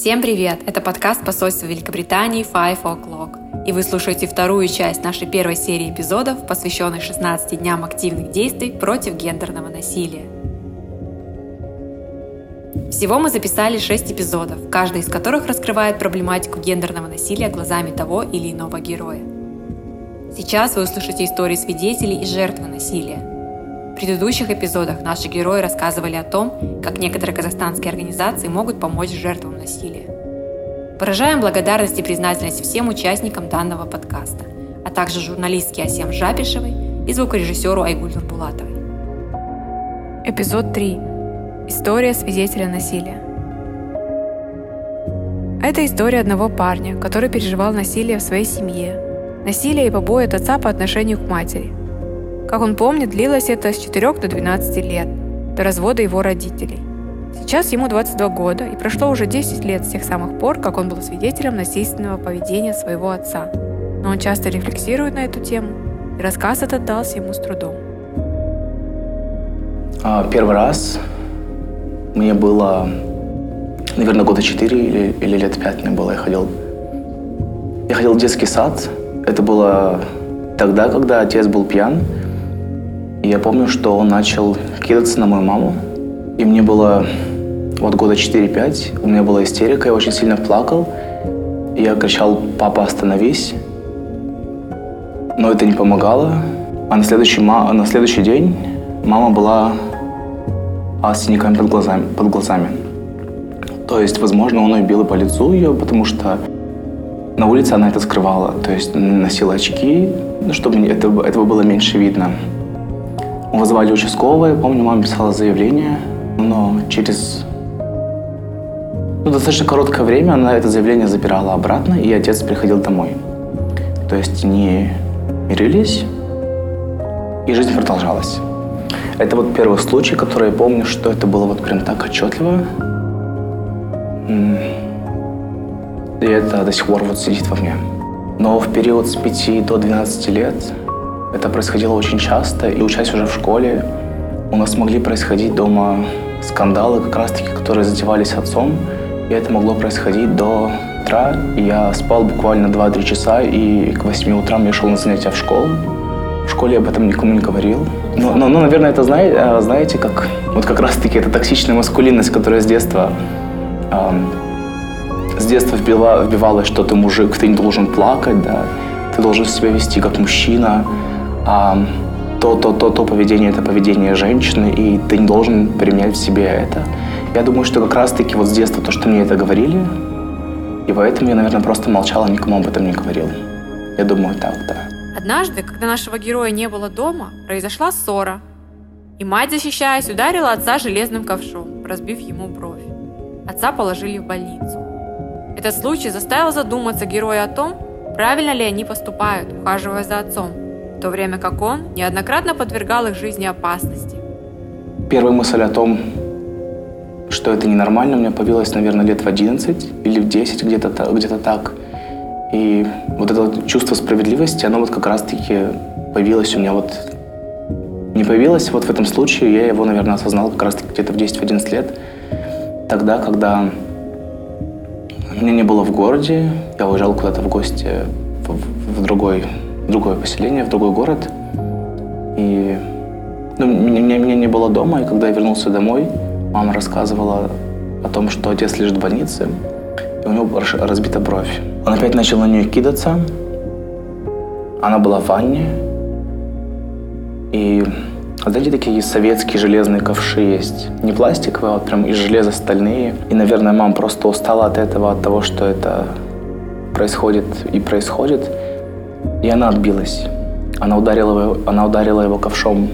Всем привет! Это подкаст посольства Великобритании Five O'Clock. И вы слушаете вторую часть нашей первой серии эпизодов, посвященных 16 дням активных действий против гендерного насилия. Всего мы записали 6 эпизодов, каждый из которых раскрывает проблематику гендерного насилия глазами того или иного героя. Сейчас вы услышите истории свидетелей и жертвы насилия, предыдущих эпизодах наши герои рассказывали о том, как некоторые казахстанские организации могут помочь жертвам насилия. Выражаем благодарность и признательность всем участникам данного подкаста, а также журналистке Асем Жапишевой и звукорежиссеру Айгуль Булатовой. Эпизод 3. История свидетеля насилия. Это история одного парня, который переживал насилие в своей семье, насилие и побои от отца по отношению к матери – как он помнит, длилось это с 4 до 12 лет, до развода его родителей. Сейчас ему 22 года, и прошло уже 10 лет с тех самых пор, как он был свидетелем насильственного поведения своего отца. Но он часто рефлексирует на эту тему, и рассказ этот дался ему с трудом. А, первый раз мне было, наверное, года 4 или, или лет 5 мне было. Я ходил, я ходил в детский сад. Это было тогда, когда отец был пьян, я помню, что он начал кидаться на мою маму. И мне было вот года 4-5. У меня была истерика, я очень сильно плакал. Я кричал, папа, остановись. Но это не помогало. А на следующий, на следующий день мама была с синяками под глазами, под глазами. То есть, возможно, он убил и по лицу ее, потому что на улице она это скрывала. То есть носила очки, чтобы этого, этого было меньше видно. Вызвали участковые, помню, мама писала заявление, но через ну, достаточно короткое время она это заявление забирала обратно, и отец приходил домой. То есть не мирились, и жизнь продолжалась. Это вот первый случай, который я помню, что это было вот прям так отчетливо. И это до сих пор вот сидит во мне. Но в период с 5 до 12 лет это происходило очень часто, и учась уже в школе, у нас могли происходить дома скандалы, как раз-таки, которые затевались отцом, и это могло происходить до утра. Я спал буквально 2-3 часа, и к 8 утрам я шел на занятия в школу. В школе я об этом никому не говорил. Но, но, но наверное, это знаете, э, знаете, как вот как раз-таки эта токсичная маскулинность, которая с детства э, с детства вбила, вбивалась, что ты мужик, ты не должен плакать, да, ты должен себя вести как мужчина, а, то, то, то, то поведение – это поведение женщины, и ты не должен применять в себе это. Я думаю, что как раз-таки вот с детства то, что мне это говорили, и поэтому я, наверное, просто молчала, никому об этом не говорил. Я думаю, так, да. Однажды, когда нашего героя не было дома, произошла ссора. И мать, защищаясь, ударила отца железным ковшом, разбив ему бровь. Отца положили в больницу. Этот случай заставил задуматься героя о том, правильно ли они поступают, ухаживая за отцом – в то время как он неоднократно подвергал их жизни опасности. Первая мысль о том, что это ненормально, у меня появилась, наверное, лет в 11 или в 10, где-то где так. И вот это чувство справедливости, оно вот как раз-таки появилось у меня вот... Не появилось вот в этом случае, я его, наверное, осознал как раз-таки где-то в 10-11 лет. Тогда, когда меня не было в городе, я уезжал куда-то в гости в, в другой другое поселение, в другой город. И ну, меня, меня не было дома, и когда я вернулся домой, мама рассказывала о том, что отец лежит в больнице, и у него разбита бровь. Он опять начал на нее кидаться. Она была в ванне. И знаете, такие советские железные ковши есть. Не пластиковые, а вот прям из железа стальные. И, наверное, мама просто устала от этого, от того, что это происходит и происходит. И она отбилась. Она ударила его, она ударила его ковшом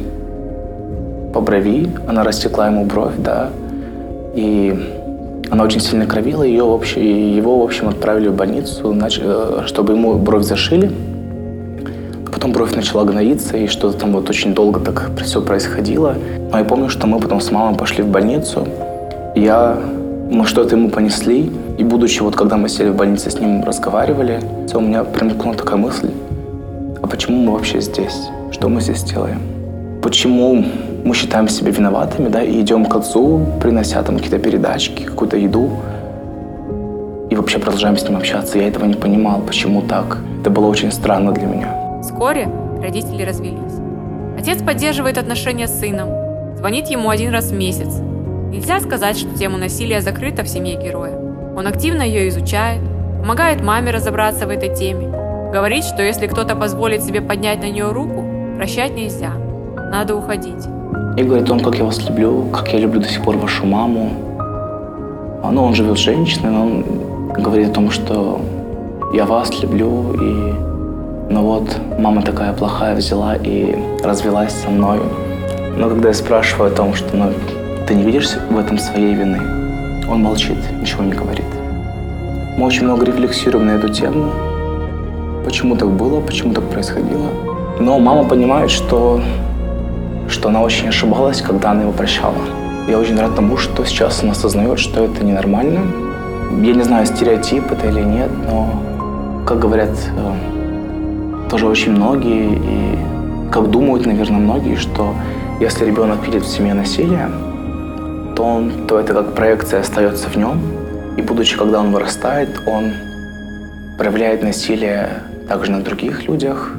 по брови, она растекла ему бровь, да, и она очень сильно кровила, ее, в общем, его, в общем, отправили в больницу, э, чтобы ему бровь зашили. Потом бровь начала гноиться, и что-то там вот очень долго так все происходило. Но я помню, что мы потом с мамой пошли в больницу. Я, мы что-то ему понесли, и будучи, вот когда мы сели в больнице с ним разговаривали, у меня промелькнула такая мысль, почему мы вообще здесь? Что мы здесь делаем? Почему мы считаем себя виноватыми, да, и идем к отцу, принося там какие-то передачки, какую-то еду? и вообще продолжаем с ним общаться. Я этого не понимал, почему так. Это было очень странно для меня. Вскоре родители развелись. Отец поддерживает отношения с сыном, звонит ему один раз в месяц. Нельзя сказать, что тема насилия закрыта в семье героя. Он активно ее изучает, помогает маме разобраться в этой теме, говорит, что если кто-то позволит себе поднять на нее руку, прощать нельзя, надо уходить. И говорит о том, как я вас люблю, как я люблю до сих пор вашу маму. Ну, он живет с женщиной, но он говорит о том, что я вас люблю, и ну вот, мама такая плохая взяла и развелась со мной. Но когда я спрашиваю о том, что ну, ты не видишь в этом своей вины, он молчит, ничего не говорит. Мы очень много рефлексируем на эту тему, почему так было, почему так происходило. Но мама понимает, что что она очень ошибалась, когда она его прощала. Я очень рад тому, что сейчас она осознает, что это ненормально. Я не знаю, стереотип это или нет, но, как говорят э, тоже очень многие, и как думают, наверное, многие, что если ребенок видит в семье насилие, то, он, то это как проекция остается в нем, и будучи, когда он вырастает, он проявляет насилие также на других людях.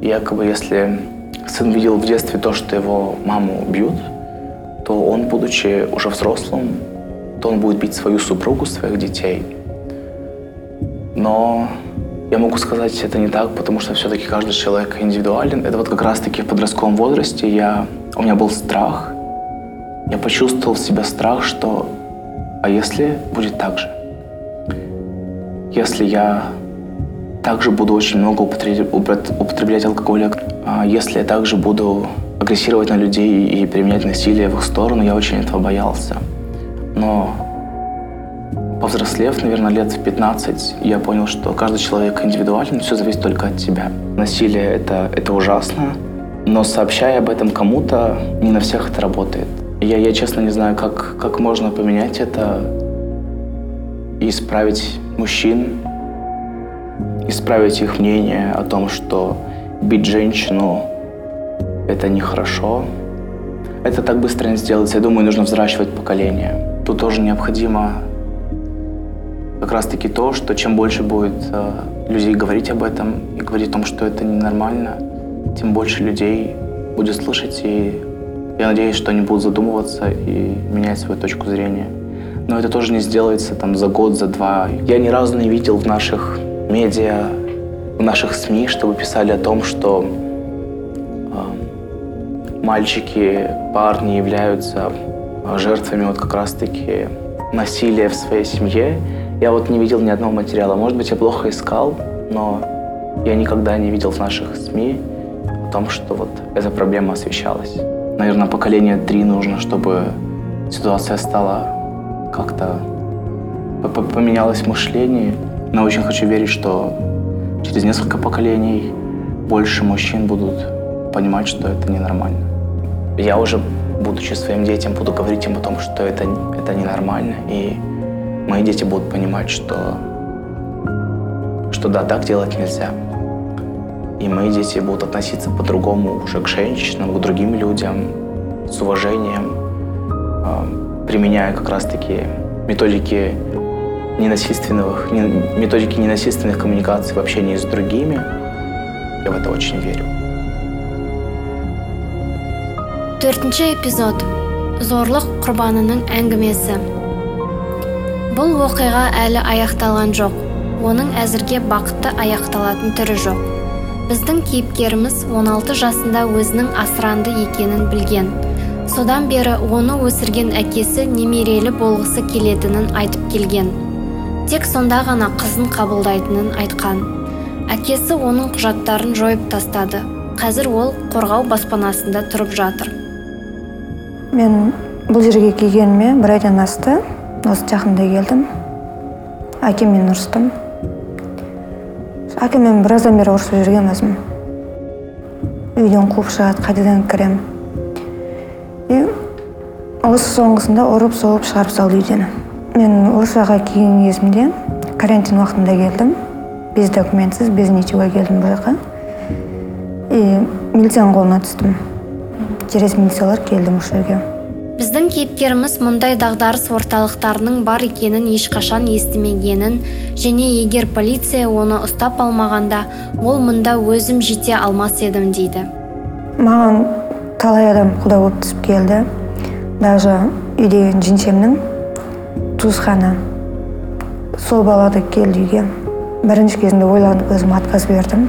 Якобы если сын видел в детстве то, что его маму бьют, то он, будучи уже взрослым, то он будет бить свою супругу, своих детей. Но я могу сказать, это не так, потому что все-таки каждый человек индивидуален. Это вот как раз-таки в подростковом возрасте я, у меня был страх. Я почувствовал в себе страх, что а если будет так же? Если я также буду очень много употреблять алкоголь, а если я также буду агрессировать на людей и применять насилие в их сторону, я очень этого боялся. Но повзрослев, наверное, лет в 15, я понял, что каждый человек индивидуален, все зависит только от тебя. Насилие это, это ужасно, но сообщая об этом кому-то, не на всех это работает. Я, я честно не знаю, как, как можно поменять это и исправить мужчин, исправить их мнение о том, что бить женщину – это нехорошо. Это так быстро не сделается. Я думаю, нужно взращивать поколение. Тут тоже необходимо как раз-таки то, что чем больше будет э, людей говорить об этом и говорить о том, что это ненормально, тем больше людей будет слышать, и я надеюсь, что они будут задумываться и менять свою точку зрения. Но это тоже не сделается там за год, за два. Я ни разу не видел в наших медиа, в наших СМИ, чтобы писали о том, что э, мальчики, парни являются жертвами вот как раз-таки насилия в своей семье. Я вот не видел ни одного материала. Может быть, я плохо искал, но я никогда не видел в наших СМИ о том, что вот эта проблема освещалась. Наверное, поколение три нужно, чтобы ситуация стала как-то поменялось мышление. Но очень хочу верить, что через несколько поколений больше мужчин будут понимать, что это ненормально. Я уже, будучи своим детям, буду говорить им о том, что это, это ненормально. И мои дети будут понимать, что, что да, так делать нельзя. И мои дети будут относиться по-другому уже к женщинам, к другим людям, с уважением, а, применяя как раз-таки методики ненасильственных, методики ненасильственных коммуникаций в общении с другими. Я в это очень верю. төртінші эпизод. Зорлық құрбанының әңгімесі. Бұл оқиға әлі аяқталған жоқ. Оның әзірге бақытты аяқталатын түрі жоқ. Біздің кейіпкеріміз 16 жасында өзінің асыранды екенін білген. Содан бері оны өсірген әкесі немерелі болғысы келетінін айтып келген. Тек сонда ғана қызын қабылдайтынын айтқан. Әкесі оның құжаттарын жойып тастады. Қазір ол қорғау баспанасында тұрып жатыр. Мен бұл жерге келгеніме бір айдан асты. Осы жақында келдім. Әкеммен ұрыстым. Әкеммен біраздан бері ұрысып жүрген өзім. Үйден қуып шығады қайтадан кіремін и осы соңғысында ұрып соғып шығарып салды үйден. Мен орысшаға келген кезімде карантин уақытында келдім. Без документсіз без ничего келдім бұл жаққа. И милицияның қолына түстім. Через милициялар келдім осы жерге. Біздің кейіпкеріміз мұндай дағдарыс орталықтарының бар екенін ешқашан естімегенін және егер полиция оны ұстап алмағанда ол мұнда өзім жете алмас едім дейді. Маған талай адам құда болып түсіп келді. Даже үйдегі жеңшемнің туысқаны сол бала да келді үйге. Бірінші кезінде ойланып өзім отказ бердім.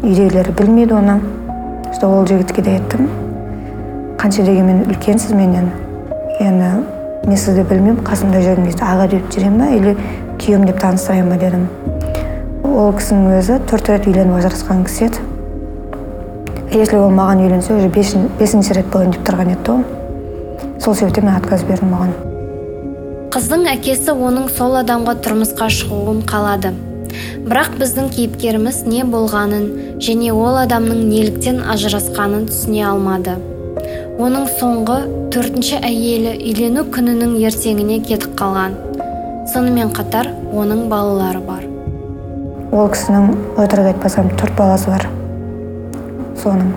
Үйдегілер білмейді оны. Что ол жігітке де айттым. Қанша дегенмен үлкенсіз менен. Енді мен сізді білмеймін қасымда жүрдім дейді аға деп жүремін ба или күйеуім деп таныстырайын ба дедім. Ол кісінің өзі төрт рет үйленіп ажырасқан кісі еді. Если ол маған үйленсе уже бесінші рет болайын деп тұрған еді ғой сол себептен мен отказ бердім оған. Қыздың әкесі оның сол адамға тұрмысқа шығуын қалады. Бірақ біздің кейіпкеріміз не болғанын және ол адамның неліктен ажырасқанын түсіне алмады. Оның соңғы төртінші әйелі үйлену күнінің ертеңіне кетіп қалған. Сонымен қатар оның балалары бар. Ол кісінің өтірік айтпасам төрт баласы бар. Соның.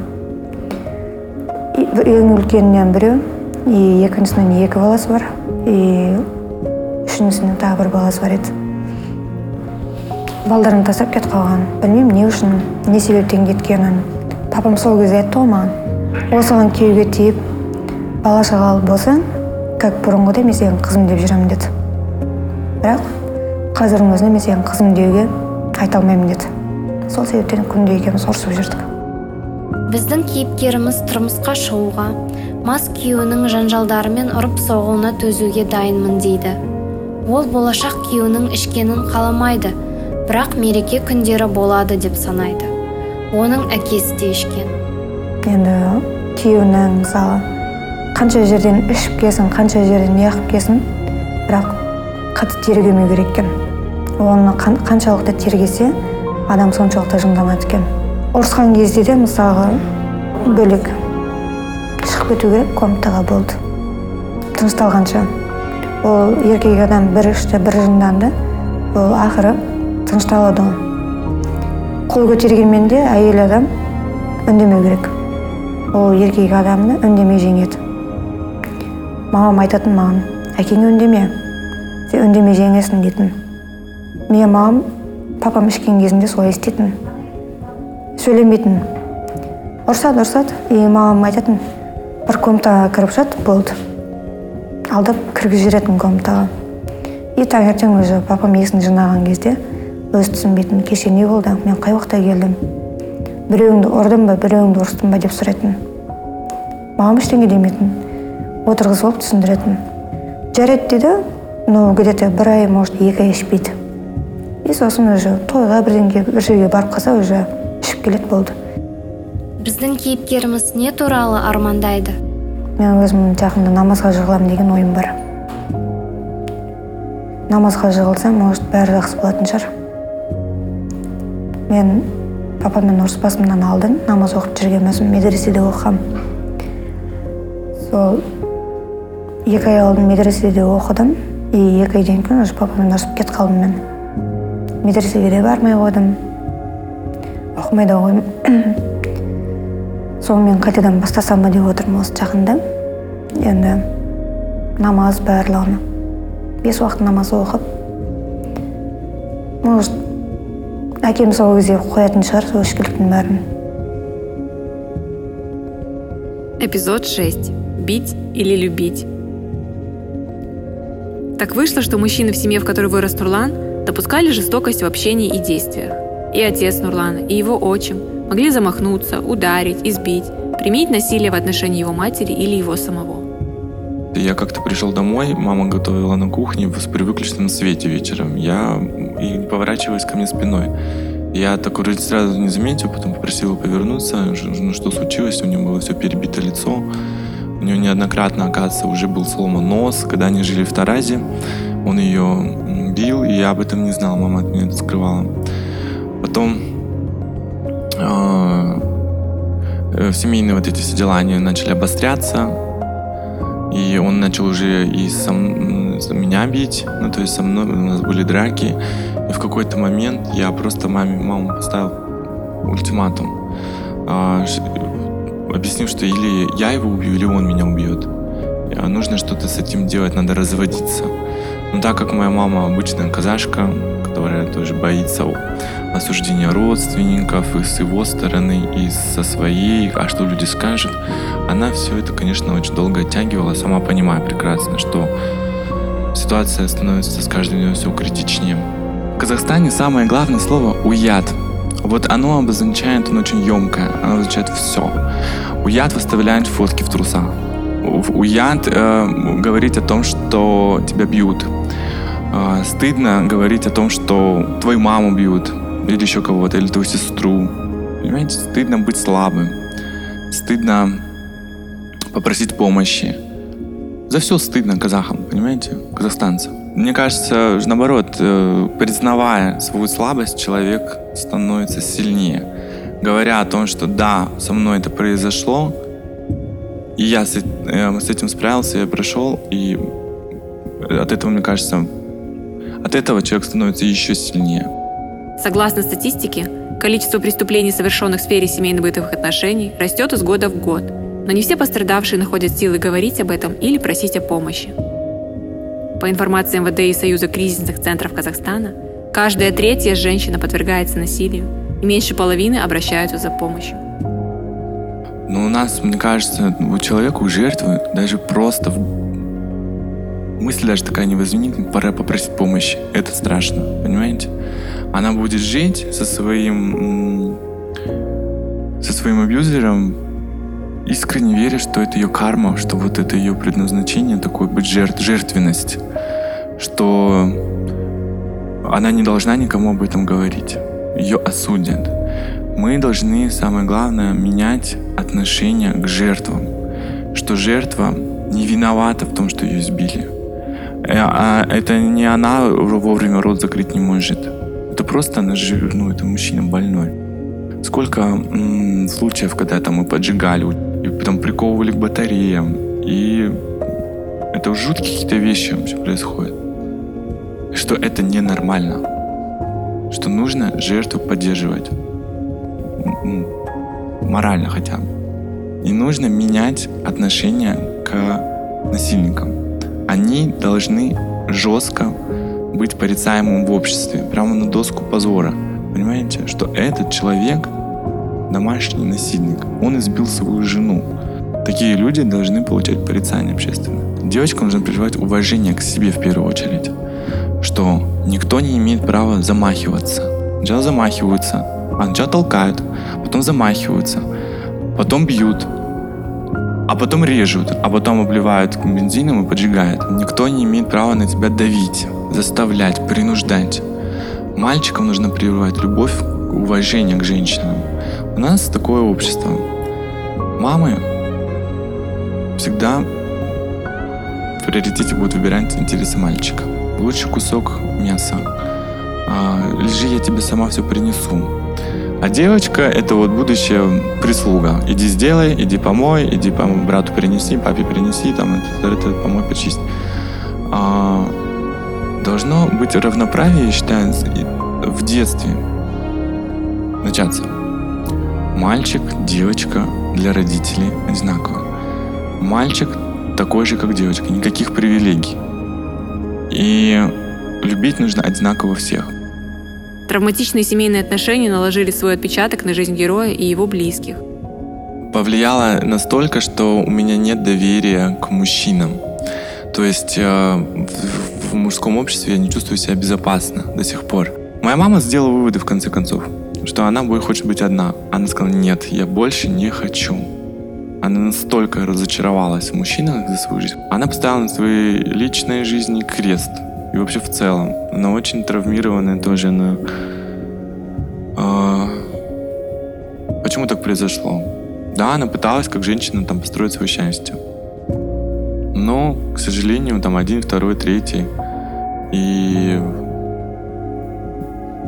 Ең үлкенінен біреу и екіншісінің екі баласы бар. И үшіншісінің тағы бір баласы бар еді. Балдарын тастап кетіп қалған. Білмеймін не үшін не себептен кеткенін. Папам сол кезде айтты ғой маған. Осыған күйеуге тиіп бала шағалы болсаң как бұрынғыдай мен сенің қызым деп жүремін деді. Бірақ қазірдің өзінде мен сенің қызым деуге айта алмаймын деді. Сол себептен күнде екеуміз ұрысып жүрдік. Біздің кейіпкеріміз тұрмысқа шығуға мас күйеуінің жанжалдарымен ұрып соғуына төзуге дайынмын дейді. Ол болашақ күйеуінің ішкенін қаламайды бірақ мереке күндері болады деп санайды. Оның әкесі де ішкен. Енді күйеуінің мысалы қанша жерден ішіп келсін қанша жерден неғып келсін бірақ қатты тергемеу керек екен. Оны қаншалықты тергесе адам соншалықты жынданады екен. Ұрысқан кезде де мысалға бөлек шығып кету керек комнатаға болды. Тынышталғанша ол еркек адам бір ішті бір жынданды. Ол ақыры тынышталады. Ғой қол көтергенмен де әйел адам үндемеу керек. Ол еркек адамды үндемей жеңеді. Мамам айтатын маған әкең үндеме? Сен үндемей жеңесің дейтін. Менің мамам папам ішкен кезінде солай істейтін сөйлемейтін. Ұрсады ұрсады. И мамам айтатын бір комнатаға кіріп жат болды алдап кіргізіп жіберетін комнатаға и таңертең уже папам есін жинаған кезде өзі түсінбейтін кеше не болды мен қай уақытта келдім? Біреуіңді ұрдым ба біреуіңді ұрыстым ба деп сұрайтын. Мамам ештеңе демейтін отырғызып алып түсіндіретін. Жарайды дейді но где то бір ай может екі ай ішпейді. И сосын уже тойға бірдеңеге бір жерге барып қалса уже ішіп келеді болды. Біздің кейіпкеріміз не туралы армандайды? Мен өзім жақында намазға жығыламын деген ойым бар. Намазға жығылсам может бәрі жақсы болатын шығар. Мен папаммен ұрыспасымнан алдын намаз оқып жүрген өзім медреседе оқығам. Сол екі ай алдын медреседе оқыдым и екі айдан кейін уже папаммен ұрысып кетіп қалдым мен. Медресеге де бармай қойдым. Оқымай да қойдым соны мен қайтадан бастасам ба деп отырмын осы жақында енді намаз барлығын бес уақыт намаз оқып может әкем сол кезде қоятын шығар сол ішкіліктің бәрін Эпизод 6. Бить или любить. Так вышло, что мужчины в семье, в которой вырос Нурлан, допускали жестокость в общении и действиях. И отец Нурлана, и его отчим – могли замахнуться, ударить, избить, применить насилие в отношении его матери или его самого. Я как-то пришел домой, мама готовила на кухне при выключенном свете вечером. Я и поворачиваюсь ко мне спиной. Я так вроде сразу не заметил, потом попросил его повернуться, ну что случилось, у него было все перебито лицо. У него неоднократно, оказывается, уже был сломан нос. Когда они жили в Таразе, он ее бил, и я об этом не знал, мама от меня это скрывала. Потом семейные вот эти все дела, они начали обостряться, и он начал уже и сам, меня бить, ну, то есть со мной у нас были драки, и в какой-то момент я просто маме, маму поставил ультиматум, а, объяснил, что или я его убью, или он меня убьет. э, нужно что-то с этим делать, надо разводиться. Но так как моя мама обычная казашка, которая тоже боится осуждения родственников и с его стороны, и со своей, а что люди скажут, она все это, конечно, очень долго оттягивала, сама понимая прекрасно, что ситуация становится с каждым днем все критичнее. В Казахстане самое главное слово «уят». Вот оно обозначает, оно очень емкое, оно обозначает все. Уят выставляет фотки в трусах. Уят э, говорить о том, что тебя бьют. Э, стыдно говорить о том, что твою маму бьют, или еще кого-то, или твою сестру. Понимаете, стыдно быть слабым. Стыдно попросить помощи. За все стыдно казахам, понимаете, казахстанцам. Мне кажется, наоборот, э, признавая свою слабость, человек становится сильнее. Говоря о том, что да, со мной это произошло, и я с, э, с этим справился, я прошел, и от этого, мне кажется, от этого человек становится еще сильнее. Согласно статистике, количество преступлений, совершенных в сфере семейно-бытовых отношений, растет из года в год, но не все пострадавшие находят силы говорить об этом или просить о помощи. По информации МВД и Союза кризисных центров Казахстана, каждая третья женщина подвергается насилию, и меньше половины обращаются за помощью. Но у нас, мне кажется, у человека, у жертвы даже просто мысль даже такая не возникнет, пора попросить помощи. Это страшно, понимаете? Она будет жить со своим со своим абьюзером, искренне веря, что это ее карма, что вот это ее предназначение, такое быть жертв, жертвенность, что она не должна никому об этом говорить. Ее осудят. Мы должны, самое главное, менять отношение к жертвам. Что жертва не виновата в том, что ее избили. Э, а это не она вовремя рот закрыть не может. Это просто она же, ну, это мужчина больной. Сколько м- случаев, когда там мы поджигали, и потом приковывали к батареям, и это жуткие какие-то вещи вообще происходят. Что это ненормально. Что нужно жертву поддерживать. Морально хотя бы. И нужно менять отношение к насильникам они должны жестко быть порицаемым в обществе, прямо на доску позора. Понимаете, что этот человек домашний насильник, он избил свою жену. Такие люди должны получать порицание общественное. Девочкам нужно прививать уважение к себе в первую очередь, что никто не имеет права замахиваться. Сначала замахиваются, а сначала толкают, потом замахиваются, потом бьют, а потом режут, а потом обливают бензином и поджигают. Никто не имеет права на тебя давить, заставлять, принуждать. Мальчикам нужно прививать любовь, уважение к женщинам. У нас такое общество. Мамы всегда в приоритете будут выбирать интересы мальчика. Лучший кусок мяса. А, лежи, я тебе сама все принесу. А девочка — это вот будущая прислуга. Иди сделай, иди помой, иди брату принеси, папе принеси, там, это, это помой, почисть. А, должно быть равноправие, я считаю, в детстве начаться. Мальчик, девочка для родителей одинаково. Мальчик такой же, как девочка, никаких привилегий. И любить нужно одинаково всех. Травматичные семейные отношения наложили свой отпечаток на жизнь героя и его близких. Повлияло настолько, что у меня нет доверия к мужчинам. То есть э, в, в мужском обществе я не чувствую себя безопасно до сих пор. Моя мама сделала выводы в конце концов, что она хочет быть одна. Она сказала, нет, я больше не хочу. Она настолько разочаровалась в мужчинах за свою жизнь. Она поставила на своей личной жизни крест и вообще в целом. Она очень травмированная тоже. Она... А... Почему так произошло? Да, она пыталась как женщина там построить свое счастье. Но, к сожалению, там один, второй, третий. И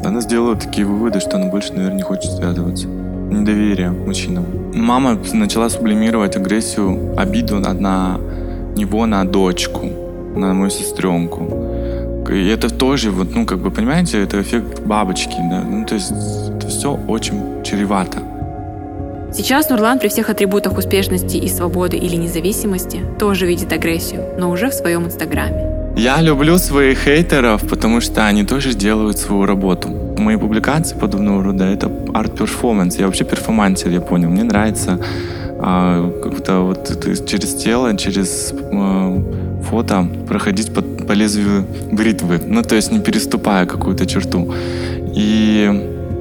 она сделала такие выводы, что она больше, наверное, не хочет связываться. Недоверие мужчинам. Мама начала сублимировать агрессию, обиду на него, на дочку, на мою сестренку. И это тоже, вот, ну, как бы, понимаете, это эффект бабочки, да. Ну, то есть это все очень чревато. Сейчас Нурлан при всех атрибутах успешности и свободы или независимости тоже видит агрессию, но уже в своем инстаграме. Я люблю своих хейтеров, потому что они тоже делают свою работу. Мои публикации подобного рода — это арт-перформанс. Я вообще перформансер, я понял. Мне нравится а, как-то вот через тело, через а, фото проходить по, по лезвию бритвы. Ну, то есть не переступая какую-то черту. И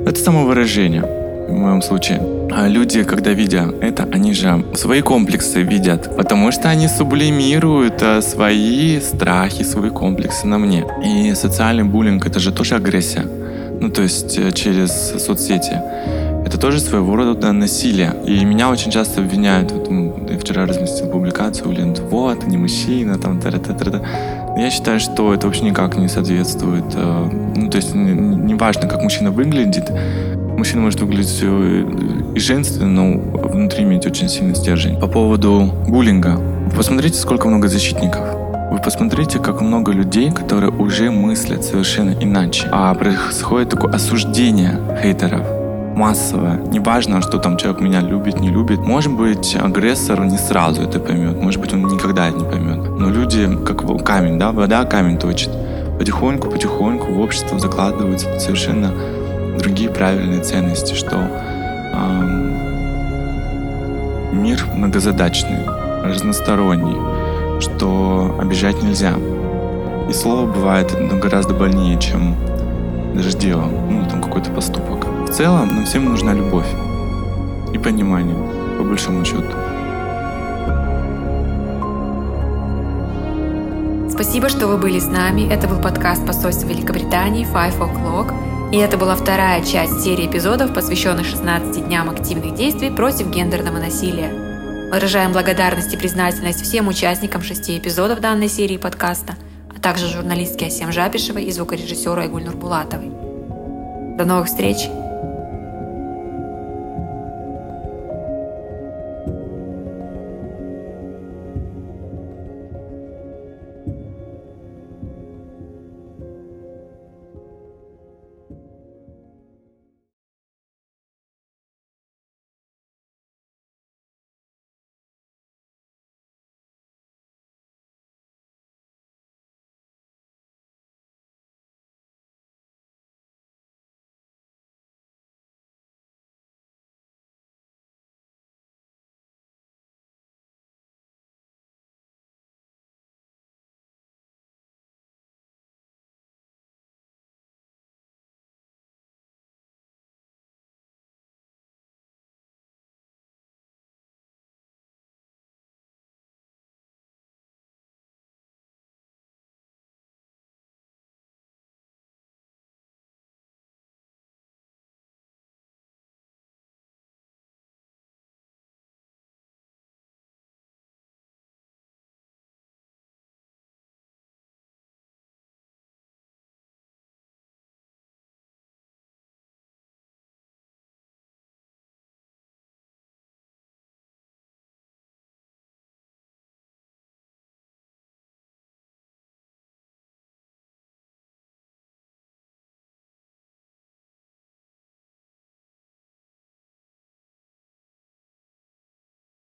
это самовыражение в моем случае. А люди, когда видят это, они же свои комплексы видят, потому что они сублимируют э, свои страхи, свои комплексы на мне. И социальный буллинг — это же тоже агрессия. Ну, то есть э, через соцсети. Это тоже своего рода насилие. И меня очень часто обвиняют. Вот, я вчера разместил публикацию, блин, вот, не мужчина, там, та та та Я считаю, что это вообще никак не соответствует. Э, ну, то есть не важно, как мужчина выглядит, Мужчина может выглядеть и женственно, но внутри иметь очень сильный стержень. По поводу буллинга. Посмотрите, сколько много защитников. Вы посмотрите, как много людей, которые уже мыслят совершенно иначе. А происходит такое осуждение хейтеров массовое. Неважно, что там человек меня любит, не любит. Может быть, агрессор не сразу это поймет. Может быть, он никогда это не поймет. Но люди, как камень, да, вода камень точит. Потихоньку, потихоньку в общество закладываются совершенно другие правильные ценности, что э, мир многозадачный, разносторонний, что обижать нельзя. И слово бывает ну, гораздо больнее, чем даже дело, ну, там какой-то поступок. В целом, нам всем нужна любовь и понимание, по большому счету. Спасибо, что вы были с нами. Это был подкаст посольства Великобритании Five O'Clock. И это была вторая часть серии эпизодов, посвященных 16 дням активных действий против гендерного насилия. Выражаем благодарность и признательность всем участникам шести эпизодов данной серии подкаста, а также журналистке Асем Жапишевой и звукорежиссеру Айгуль Нурбулатовой. До новых встреч!